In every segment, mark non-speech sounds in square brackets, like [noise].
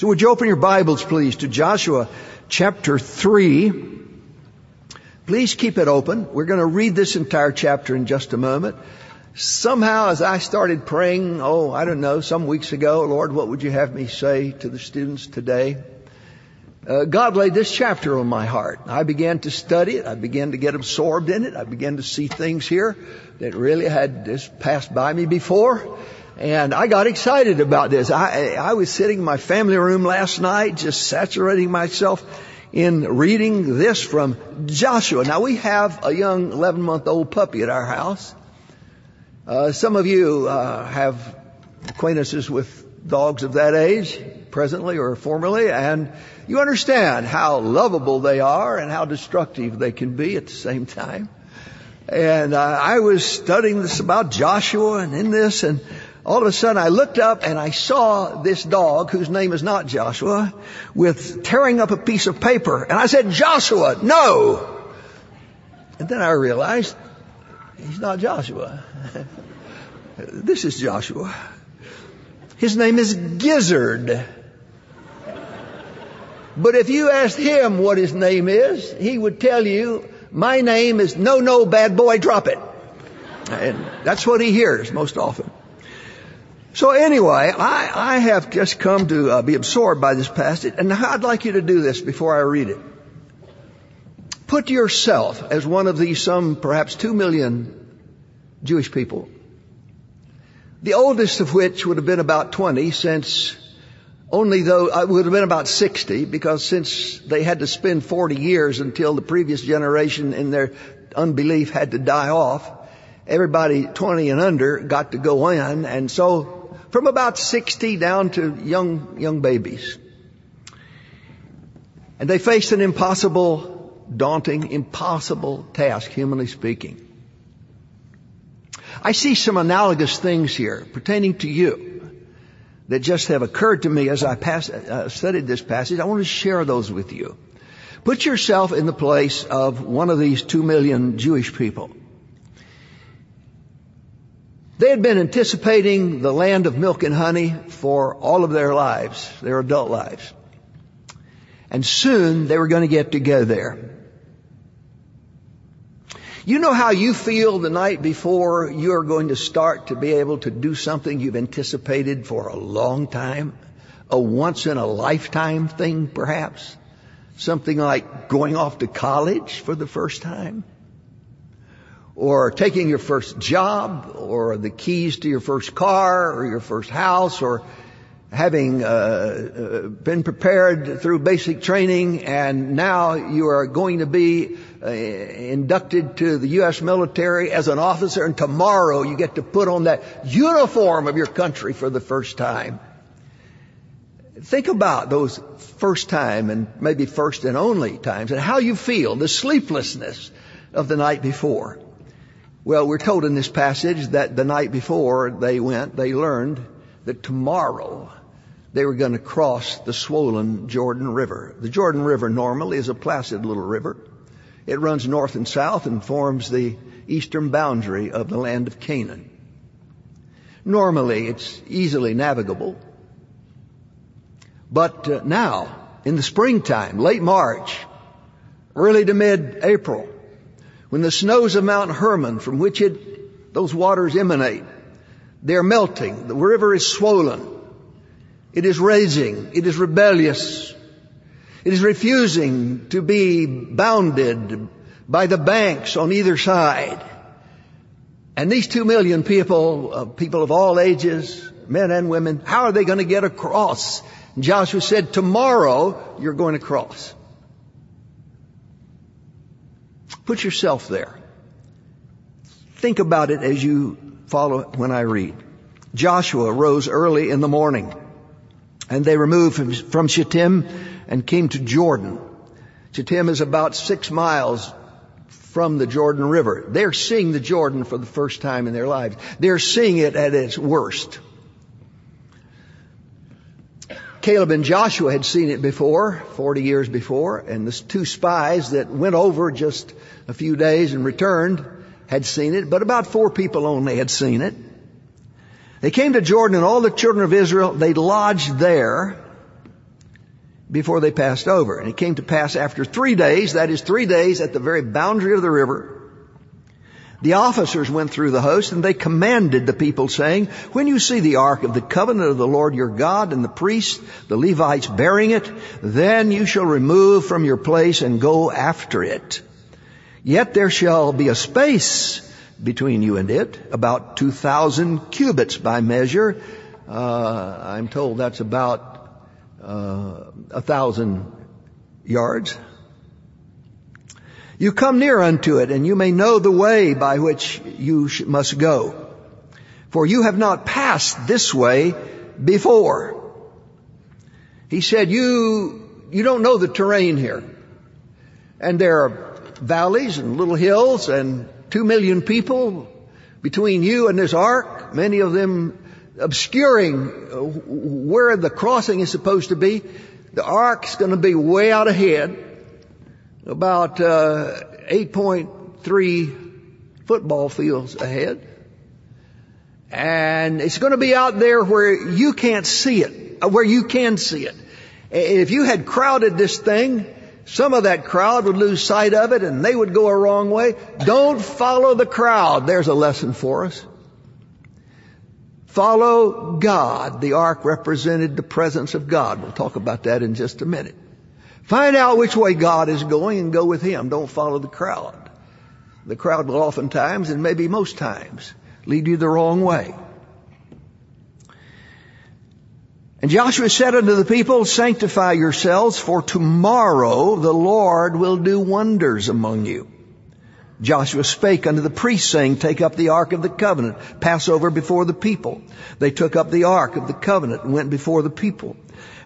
So would you open your Bibles, please, to Joshua chapter 3. Please keep it open. We're going to read this entire chapter in just a moment. Somehow, as I started praying, oh, I don't know, some weeks ago, Lord, what would you have me say to the students today? Uh, God laid this chapter on my heart. I began to study it. I began to get absorbed in it. I began to see things here that really had just passed by me before. And I got excited about this. I, I was sitting in my family room last night, just saturating myself in reading this from Joshua. Now we have a young 11 month old puppy at our house. Uh, some of you uh, have acquaintances with dogs of that age, presently or formerly, and you understand how lovable they are and how destructive they can be at the same time. And uh, I was studying this about Joshua and in this, and all of a sudden I looked up and I saw this dog, whose name is not Joshua, with tearing up a piece of paper. And I said, Joshua, no! And then I realized he's not Joshua. [laughs] this is Joshua. His name is Gizzard. But if you asked him what his name is, he would tell you, my name is no, no, bad boy, drop it. And that's what he hears most often. So anyway, I, I have just come to uh, be absorbed by this passage, and I'd like you to do this before I read it. Put yourself as one of these some perhaps two million Jewish people, the oldest of which would have been about 20 since only though I uh, would have been about 60 because since they had to spend 40 years until the previous generation in their unbelief had to die off, everybody 20 and under got to go in and so from about 60 down to young, young babies. And they faced an impossible, daunting, impossible task, humanly speaking. I see some analogous things here pertaining to you that just have occurred to me as I pass, uh, studied this passage. I want to share those with you. Put yourself in the place of one of these two million Jewish people. They had been anticipating the land of milk and honey for all of their lives, their adult lives. And soon they were going to get to go there. You know how you feel the night before you are going to start to be able to do something you've anticipated for a long time? A once in a lifetime thing perhaps? Something like going off to college for the first time? Or taking your first job or the keys to your first car or your first house or having uh, uh, been prepared through basic training and now you are going to be uh, inducted to the U.S. military as an officer and tomorrow you get to put on that uniform of your country for the first time. Think about those first time and maybe first and only times and how you feel, the sleeplessness of the night before. Well, we're told in this passage that the night before they went, they learned that tomorrow they were going to cross the swollen Jordan River. The Jordan River normally is a placid little river. It runs north and south and forms the eastern boundary of the land of Canaan. Normally it's easily navigable. But uh, now, in the springtime, late March, early to mid-April, when the snows of Mount Hermon, from which it, those waters emanate, they're melting. The river is swollen. It is raging. It is rebellious. It is refusing to be bounded by the banks on either side. And these two million people, uh, people of all ages, men and women, how are they going to get across? And Joshua said, tomorrow you're going to cross. Put yourself there. Think about it as you follow when I read. Joshua rose early in the morning and they removed from, Shittim and came to Jordan. Shittim is about six miles from the Jordan River. They're seeing the Jordan for the first time in their lives. They're seeing it at its worst. Caleb and Joshua had seen it before, 40 years before, and the two spies that went over just a few days and returned had seen it, but about four people only had seen it. They came to Jordan and all the children of Israel, they lodged there before they passed over. And it came to pass after three days, that is three days at the very boundary of the river, the officers went through the host and they commanded the people saying, when you see the ark of the covenant of the Lord your God and the priests, the Levites bearing it, then you shall remove from your place and go after it. Yet there shall be a space between you and it, about 2,000 cubits by measure. Uh, I'm told that's about uh, a thousand yards. You come near unto it, and you may know the way by which you must go. For you have not passed this way before. He said, you, you don't know the terrain here. And there are valleys and little hills and two million people between you and this ark, many of them obscuring uh, where the crossing is supposed to be. The ark's going to be way out ahead about uh, 8.3 football fields ahead. And it's going to be out there where you can't see it, uh, where you can see it. If you had crowded this thing, some of that crowd would lose sight of it and they would go a wrong way. Don't follow the crowd. There's a lesson for us. Follow God. The ark represented the presence of God. We'll talk about that in just a minute. Find out which way God is going and go with Him. Don't follow the crowd. The crowd will oftentimes, and maybe most times, lead you the wrong way. And Joshua said unto the people, Sanctify yourselves, for tomorrow the Lord will do wonders among you. Joshua spake unto the priests, saying, Take up the ark of the covenant, pass over before the people. They took up the ark of the covenant and went before the people.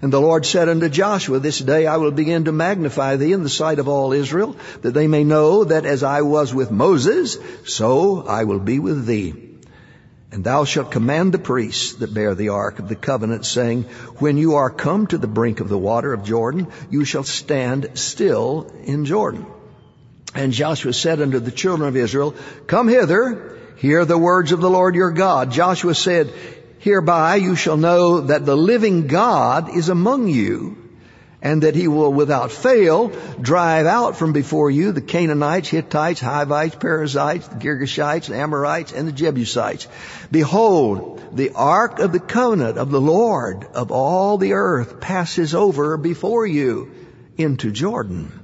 And the Lord said unto Joshua, This day I will begin to magnify thee in the sight of all Israel, that they may know that as I was with Moses, so I will be with thee. And thou shalt command the priests that bear the ark of the covenant, saying, When you are come to the brink of the water of Jordan, you shall stand still in Jordan. And Joshua said unto the children of Israel, Come hither, hear the words of the Lord your God. Joshua said, Hereby you shall know that the living God is among you, and that he will without fail drive out from before you the Canaanites, Hittites, Hivites, Perizzites, the Girgashites, the Amorites, and the Jebusites. Behold, the ark of the covenant of the Lord of all the earth passes over before you into Jordan.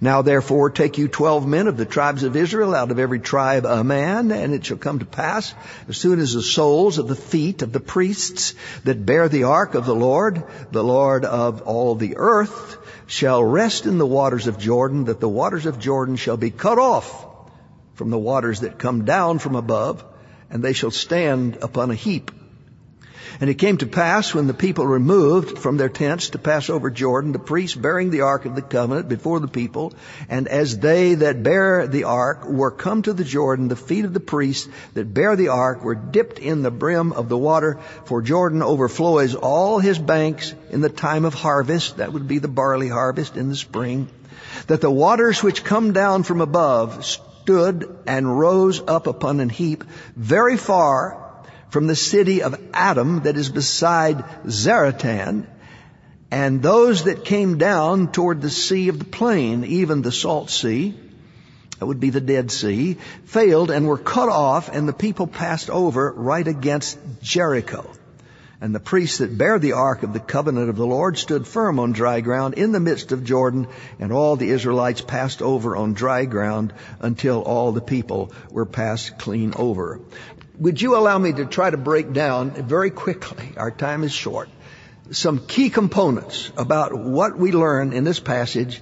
Now therefore take you twelve men of the tribes of Israel, out of every tribe a man, and it shall come to pass, as soon as the soles of the feet of the priests that bear the ark of the Lord, the Lord of all the earth, shall rest in the waters of Jordan, that the waters of Jordan shall be cut off from the waters that come down from above, and they shall stand upon a heap. And it came to pass when the people removed from their tents to pass over Jordan, the priests bearing the ark of the covenant before the people, and as they that bear the ark were come to the Jordan, the feet of the priests that bear the ark were dipped in the brim of the water, for Jordan overflows all his banks in the time of harvest, that would be the barley harvest in the spring, that the waters which come down from above stood and rose up upon an heap very far from the city of Adam that is beside Zaretan, and those that came down toward the sea of the plain, even the salt sea, that would be the Dead Sea, failed and were cut off, and the people passed over right against Jericho. And the priests that bear the ark of the covenant of the Lord stood firm on dry ground in the midst of Jordan, and all the Israelites passed over on dry ground until all the people were passed clean over would you allow me to try to break down very quickly, our time is short, some key components about what we learn in this passage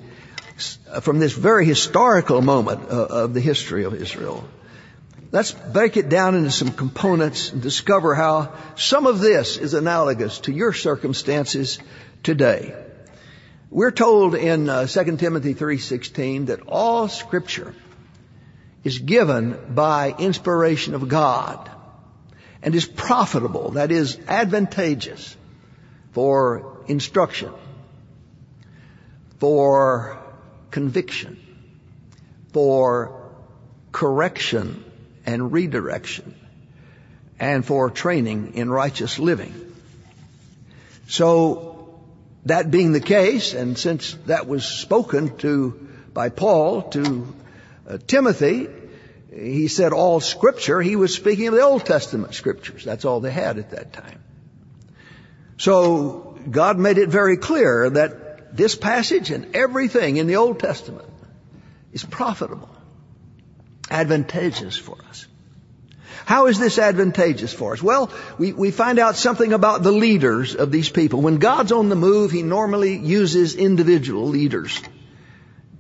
from this very historical moment of the history of Israel. Let's break it down into some components and discover how some of this is analogous to your circumstances today. We're told in uh, 2 Timothy 3:16 that all scripture is given by inspiration of God and is profitable, that is advantageous for instruction, for conviction, for correction and redirection, and for training in righteous living. So, That being the case, and since that was spoken to by Paul to uh, Timothy, he said all scripture, he was speaking of the Old Testament scriptures. That's all they had at that time. So God made it very clear that this passage and everything in the Old Testament is profitable, advantageous for us. How is this advantageous for us? Well, we, we find out something about the leaders of these people. When God's on the move, He normally uses individual leaders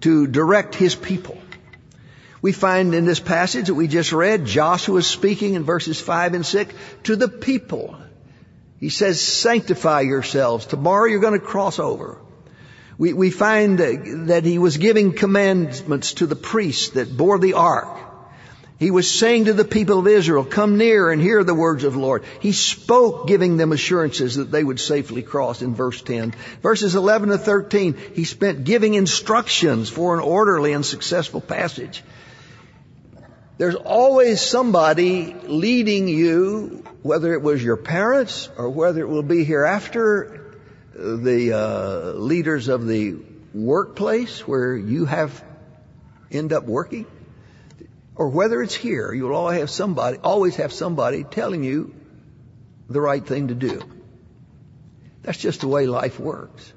to direct His people. We find in this passage that we just read, Joshua speaking in verses 5 and 6 to the people. He says, sanctify yourselves. Tomorrow you're going to cross over. We, we find that he was giving commandments to the priests that bore the ark. He was saying to the people of Israel, come near and hear the words of the Lord. He spoke giving them assurances that they would safely cross in verse 10. Verses 11 to 13, he spent giving instructions for an orderly and successful passage. There's always somebody leading you, whether it was your parents or whether it will be hereafter, the uh, leaders of the workplace where you have end up working, or whether it's here, you will always have somebody, always have somebody telling you the right thing to do. That's just the way life works.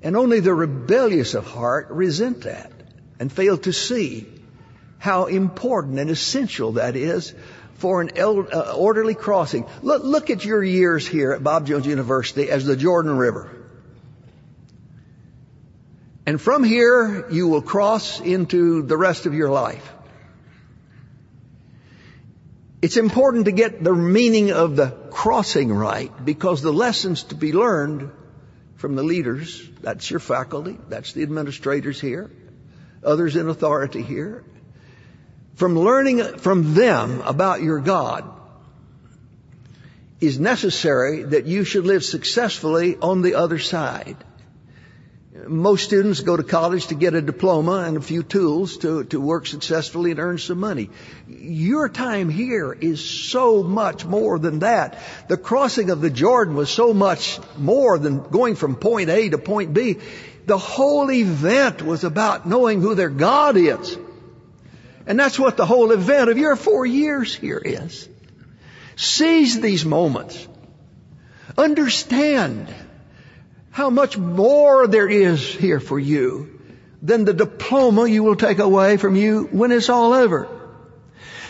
And only the rebellious of heart resent that and fail to see how important and essential that is for an uh, orderly crossing. Look, look at your years here at Bob Jones University as the Jordan River. And from here, you will cross into the rest of your life. It's important to get the meaning of the crossing right because the lessons to be learned from the leaders, that's your faculty, that's the administrators here, others in authority here, from learning from them about your God is necessary that you should live successfully on the other side. Most students go to college to get a diploma and a few tools to, to work successfully and earn some money. Your time here is so much more than that. The crossing of the Jordan was so much more than going from point A to point B. The whole event was about knowing who their God is. And that's what the whole event of your four years here is. Seize these moments. Understand how much more there is here for you than the diploma you will take away from you when it's all over.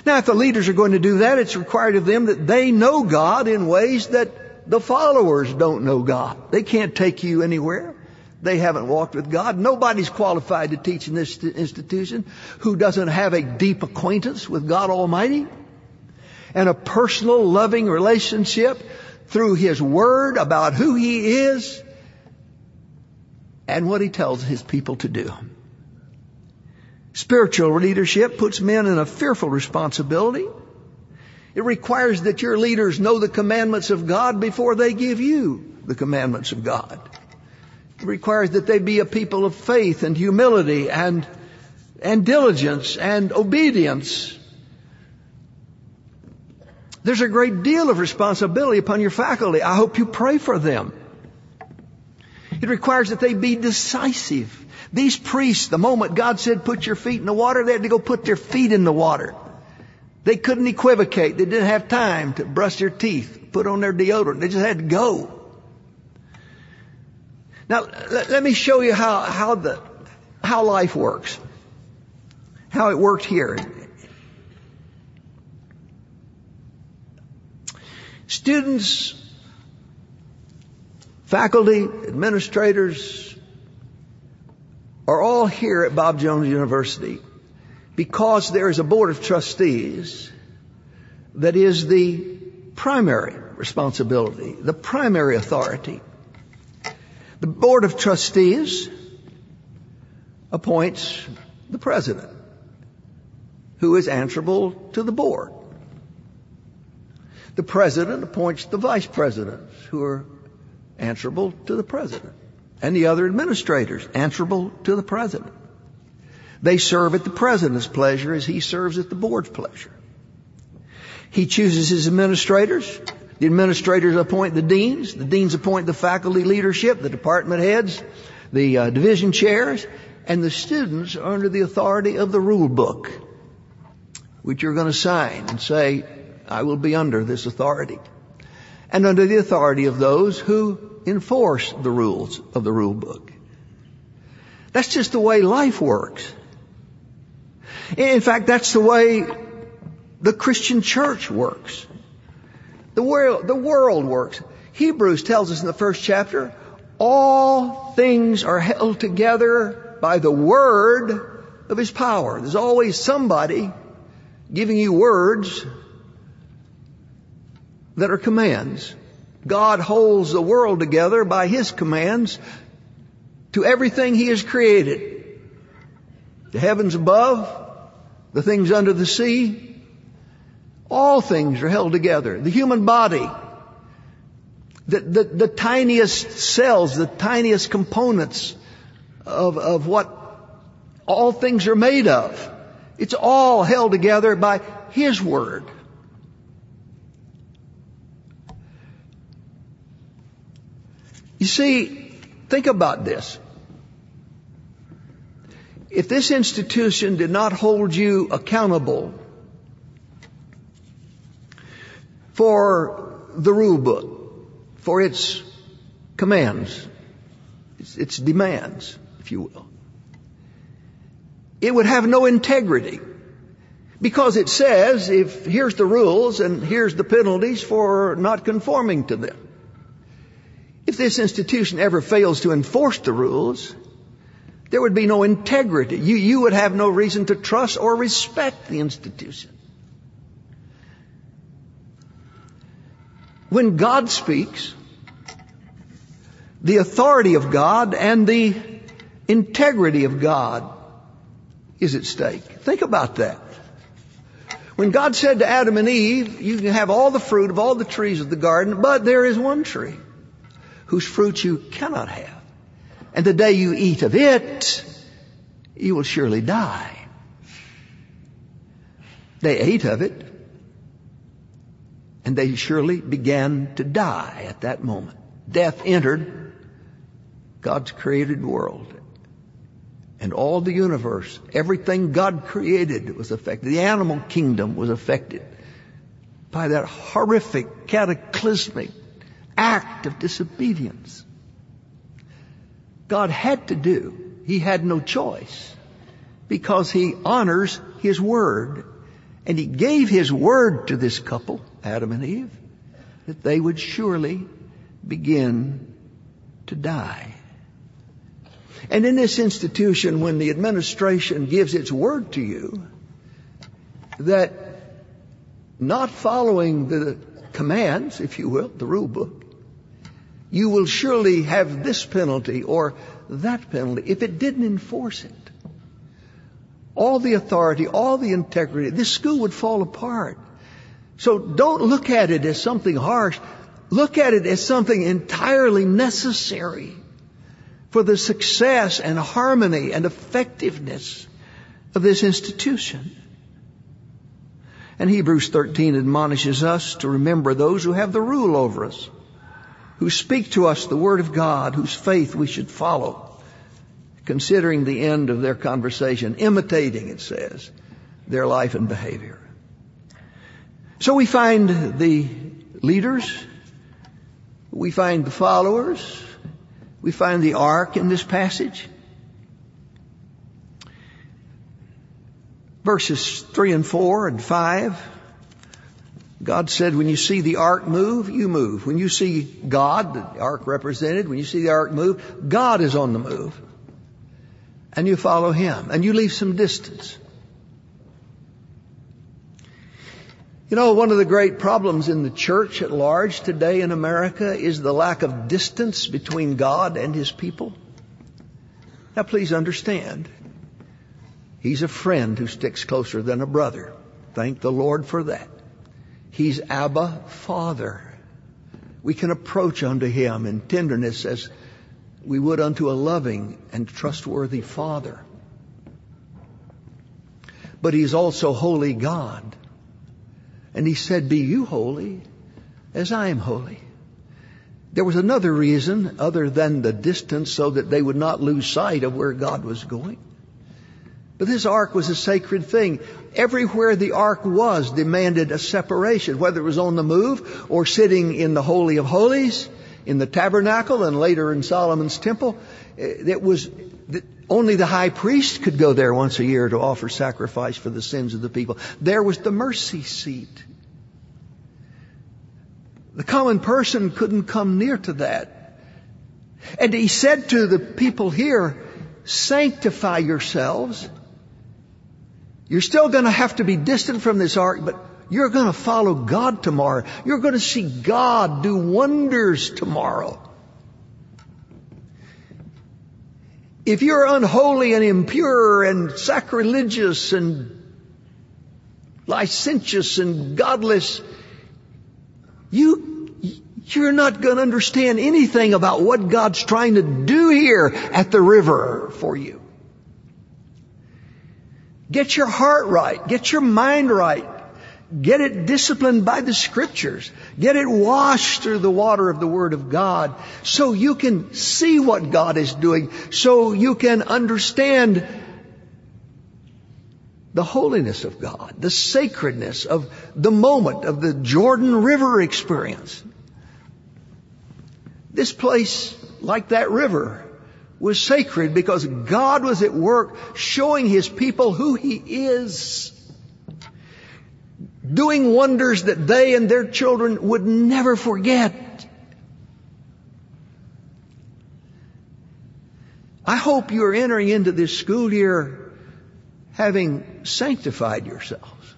Now, if the leaders are going to do that, it's required of them that they know God in ways that the followers don't know God. They can't take you anywhere. They haven't walked with God. Nobody's qualified to teach in this institution who doesn't have a deep acquaintance with God Almighty and a personal loving relationship through His Word about who He is and what He tells His people to do. Spiritual leadership puts men in a fearful responsibility. It requires that your leaders know the commandments of God before they give you the commandments of God requires that they be a people of faith and humility and, and diligence and obedience. There's a great deal of responsibility upon your faculty. I hope you pray for them. It requires that they be decisive. These priests, the moment God said put your feet in the water, they had to go put their feet in the water. They couldn't equivocate. They didn't have time to brush their teeth, put on their deodorant. They just had to go. Now, let, let me show you how, how the, how life works. How it worked here. Students, faculty, administrators are all here at Bob Jones University because there is a board of trustees that is the primary responsibility, the primary authority the Board of Trustees appoints the President, who is answerable to the Board. The President appoints the Vice Presidents, who are answerable to the President, and the other administrators answerable to the President. They serve at the President's pleasure as he serves at the Board's pleasure. He chooses his administrators, The administrators appoint the deans. The deans appoint the faculty leadership, the department heads, the uh, division chairs, and the students are under the authority of the rule book, which you're going to sign and say, I will be under this authority. And under the authority of those who enforce the rules of the rule book. That's just the way life works. In fact, that's the way the Christian church works. The world, the world works. Hebrews tells us in the first chapter, all things are held together by the word of his power. There's always somebody giving you words that are commands. God holds the world together by his commands to everything he has created. The heavens above, the things under the sea, all things are held together. The human body, the, the, the tiniest cells, the tiniest components of, of what all things are made of. It's all held together by His Word. You see, think about this. If this institution did not hold you accountable for the rule book, for its commands, its, its demands, if you will, it would have no integrity. Because it says, if here's the rules and here's the penalties for not conforming to them. If this institution ever fails to enforce the rules, there would be no integrity. You, you would have no reason to trust or respect the institution. When God speaks, the authority of God and the integrity of God is at stake. Think about that. When God said to Adam and Eve, you can have all the fruit of all the trees of the garden, but there is one tree whose fruit you cannot have. And the day you eat of it, you will surely die. They ate of it, and they surely began to die at that moment. Death entered God's created world. And all the universe, everything God created was affected. The animal kingdom was affected by that horrific, cataclysmic act of disobedience. God had to do. He had no choice because he honors his word. And he gave his word to this couple, Adam and Eve, that they would surely begin to die. And in this institution, when the administration gives its word to you, that not following the commands, if you will, the rule book, you will surely have this penalty or that penalty if it didn't enforce it. All the authority, all the integrity, this school would fall apart. So don't look at it as something harsh. Look at it as something entirely necessary for the success and harmony and effectiveness of this institution. And Hebrews 13 admonishes us to remember those who have the rule over us who speak to us the Word of God, whose faith we should follow, considering the end of their conversation, imitating, it says, their life and behavior. So we find the leaders, we find the followers, we find the ark in this passage. Verses 3 and 4 and 5 God said, when you see the ark move, you move. When you see God, the ark represented, when you see the ark move, God is on the move. And you follow Him. And you leave some distance. You know, one of the great problems in the church at large today in America is the lack of distance between God and His people. Now please understand, He's a friend who sticks closer than a brother. Thank the Lord for that. He's Abba Father. We can approach unto Him in tenderness as we would unto a loving and trustworthy Father. But He's also holy God. And He said, be you holy as I am holy. There was another reason other than the distance so that they would not lose sight of where God was going. But this ark was a sacred thing. Everywhere the ark was demanded a separation, whether it was on the move or sitting in the Holy of Holies, in the tabernacle, and later in Solomon's temple. It was only the high priest could go there once a year to offer sacrifice for the sins of the people. There was the mercy seat. The common person couldn't come near to that. And he said to the people here, sanctify yourselves. You're still going to have to be distant from this ark, but you're going to follow God tomorrow. You're going to see God do wonders tomorrow. If you're unholy and impure and sacrilegious and licentious and godless, you, you're not going to understand anything about what God's trying to do here at the river for you. Get your heart right. Get your mind right. Get it disciplined by the scriptures. Get it washed through the water of the Word of God so you can see what God is doing, so you can understand the holiness of God, the sacredness of the moment of the Jordan River experience. This place, like that river, was sacred because God was at work showing His people who He is. Doing wonders that they and their children would never forget. I hope you're entering into this school year having sanctified yourselves,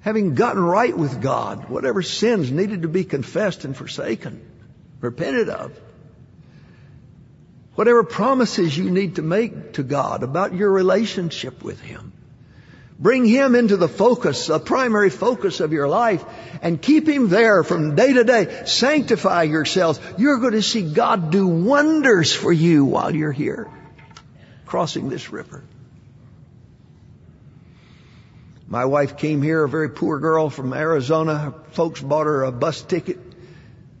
having gotten right with God, whatever sins needed to be confessed and forsaken, repented of, whatever promises you need to make to God about your relationship with Him. Bring Him into the focus, the primary focus of your life, and keep Him there from day to day. Sanctify yourselves. You're going to see God do wonders for you while you're here, crossing this river. My wife came here, a very poor girl from Arizona. Her folks bought her a bus ticket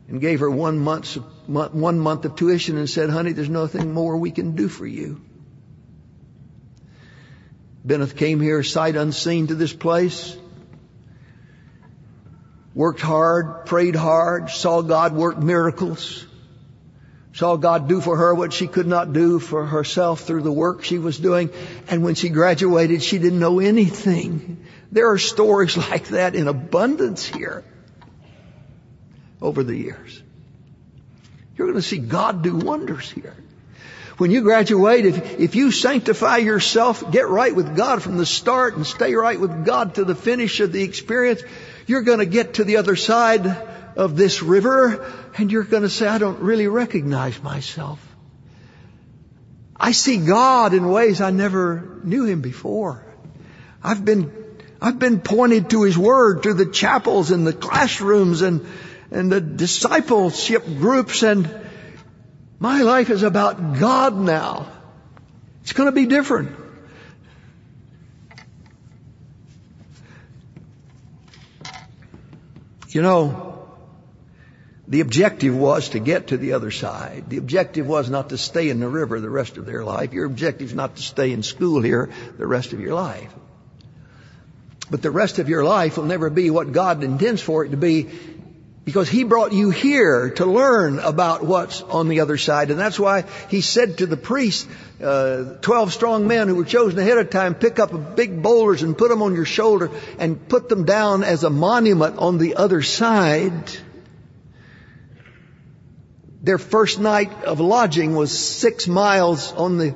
and gave her one month, one month of tuition and said, honey, there's nothing more we can do for you. Beneth came here sight unseen to this place, worked hard, prayed hard, saw God work miracles, saw God do for her what she could not do for herself through the work she was doing. And when she graduated, she didn't know anything. There are stories [laughs] like that in abundance here over the years. You're going to see God do wonders here. When you graduate, if, if you sanctify yourself, get right with God from the start and stay right with God to the finish of the experience, you're going to get to the other side of this river and you're going to say, I don't really recognize myself. I see God in ways I never knew Him before. I've been, I've been pointed to His Word through the chapels and the classrooms and, and the discipleship groups and my life is about God now. It's going to be different. You know, the objective was to get to the other side. The objective was not to stay in the river the rest of their life. Your objective is not to stay in school here the rest of your life. But the rest of your life will never be what God intends for it to be because He brought you here to learn about what's on the other side. And that's why He said to the priests, uh, 12 strong men who were chosen ahead of time, pick up big boulders and put them on your shoulder and put them down as a monument on the other side. Their first night of lodging was six miles on the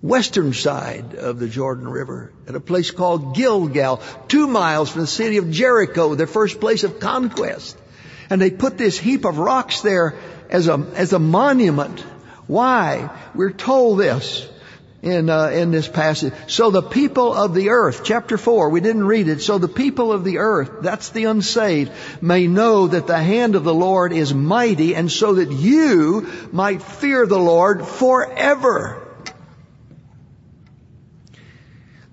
western side of the Jordan River at a place called Gilgal, two miles from the city of Jericho, their first place of conquest. And they put this heap of rocks there as a, as a monument. Why? We're told this in, uh, in this passage. So the people of the earth, chapter 4, we didn't read it. So the people of the earth, that's the unsaved, may know that the hand of the Lord is mighty and so that you might fear the Lord forever.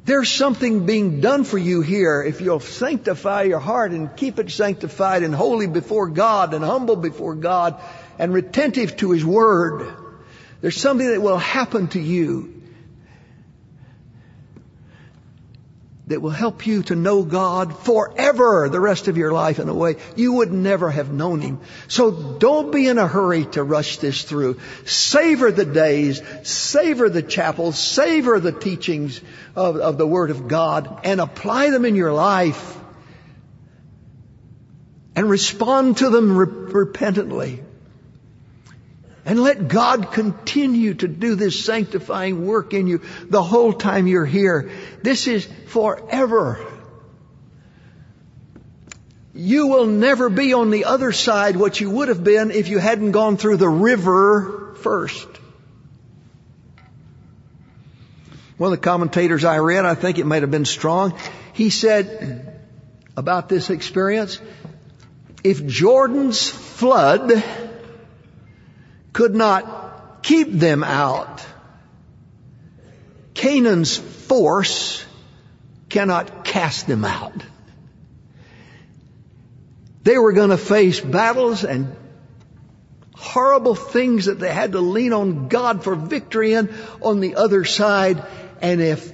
There's something being done for you here if you'll sanctify your heart and keep it sanctified and holy before God and humble before God and retentive to His Word. There's something that will happen to you that will help you to know God forever the rest of your life in a way you would never have known Him. So don't be in a hurry to rush this through. Savor the days, savor the chapels, savor the teachings of, of the Word of God and apply them in your life and respond to them re- repentantly. And let God continue to do this sanctifying work in you the whole time you're here. This is forever. You will never be on the other side what you would have been if you hadn't gone through the river first. One of the commentators I read, I think it might have been Strong, he said about this experience, if Jordan's flood could not keep them out. Canaan's force cannot cast them out. They were going to face battles and horrible things that they had to lean on God for victory in on the other side. And if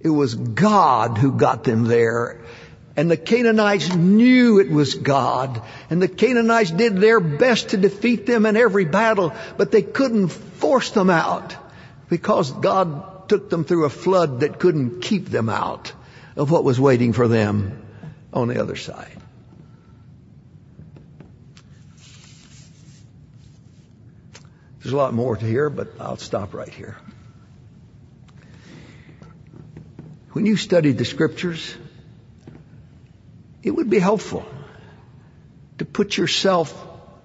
it was God who got them there, and the Canaanites knew it was God. And the Canaanites did their best to defeat them in every battle, but they couldn't force them out because God took them through a flood that couldn't keep them out of what was waiting for them on the other side. There's a lot more to hear, but I'll stop right here. When you study the scriptures, it would be helpful to put yourself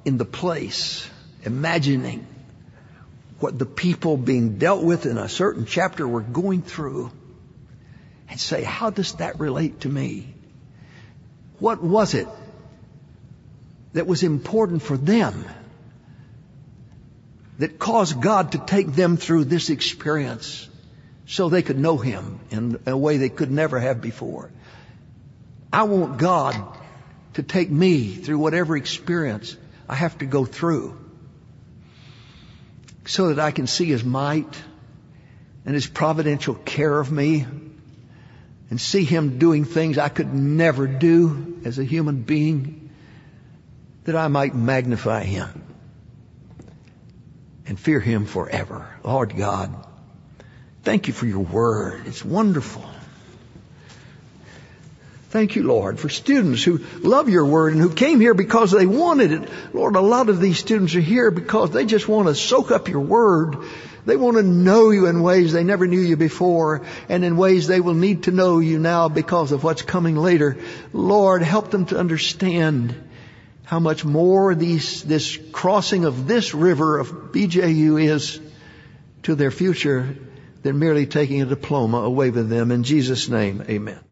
in the place, imagining what the people being dealt with in a certain chapter were going through and say, how does that relate to me? What was it that was important for them that caused God to take them through this experience so they could know Him in a way they could never have before? I want God to take me through whatever experience I have to go through so that I can see His might and His providential care of me and see Him doing things I could never do as a human being that I might magnify Him and fear Him forever. Lord God, thank you for your word. It's wonderful. Thank you, Lord, for students who love your word and who came here because they wanted it. Lord, a lot of these students are here because they just want to soak up your word. They want to know you in ways they never knew you before and in ways they will need to know you now because of what's coming later. Lord, help them to understand how much more these, this crossing of this river of BJU is to their future than merely taking a diploma away with them. In Jesus' name, amen.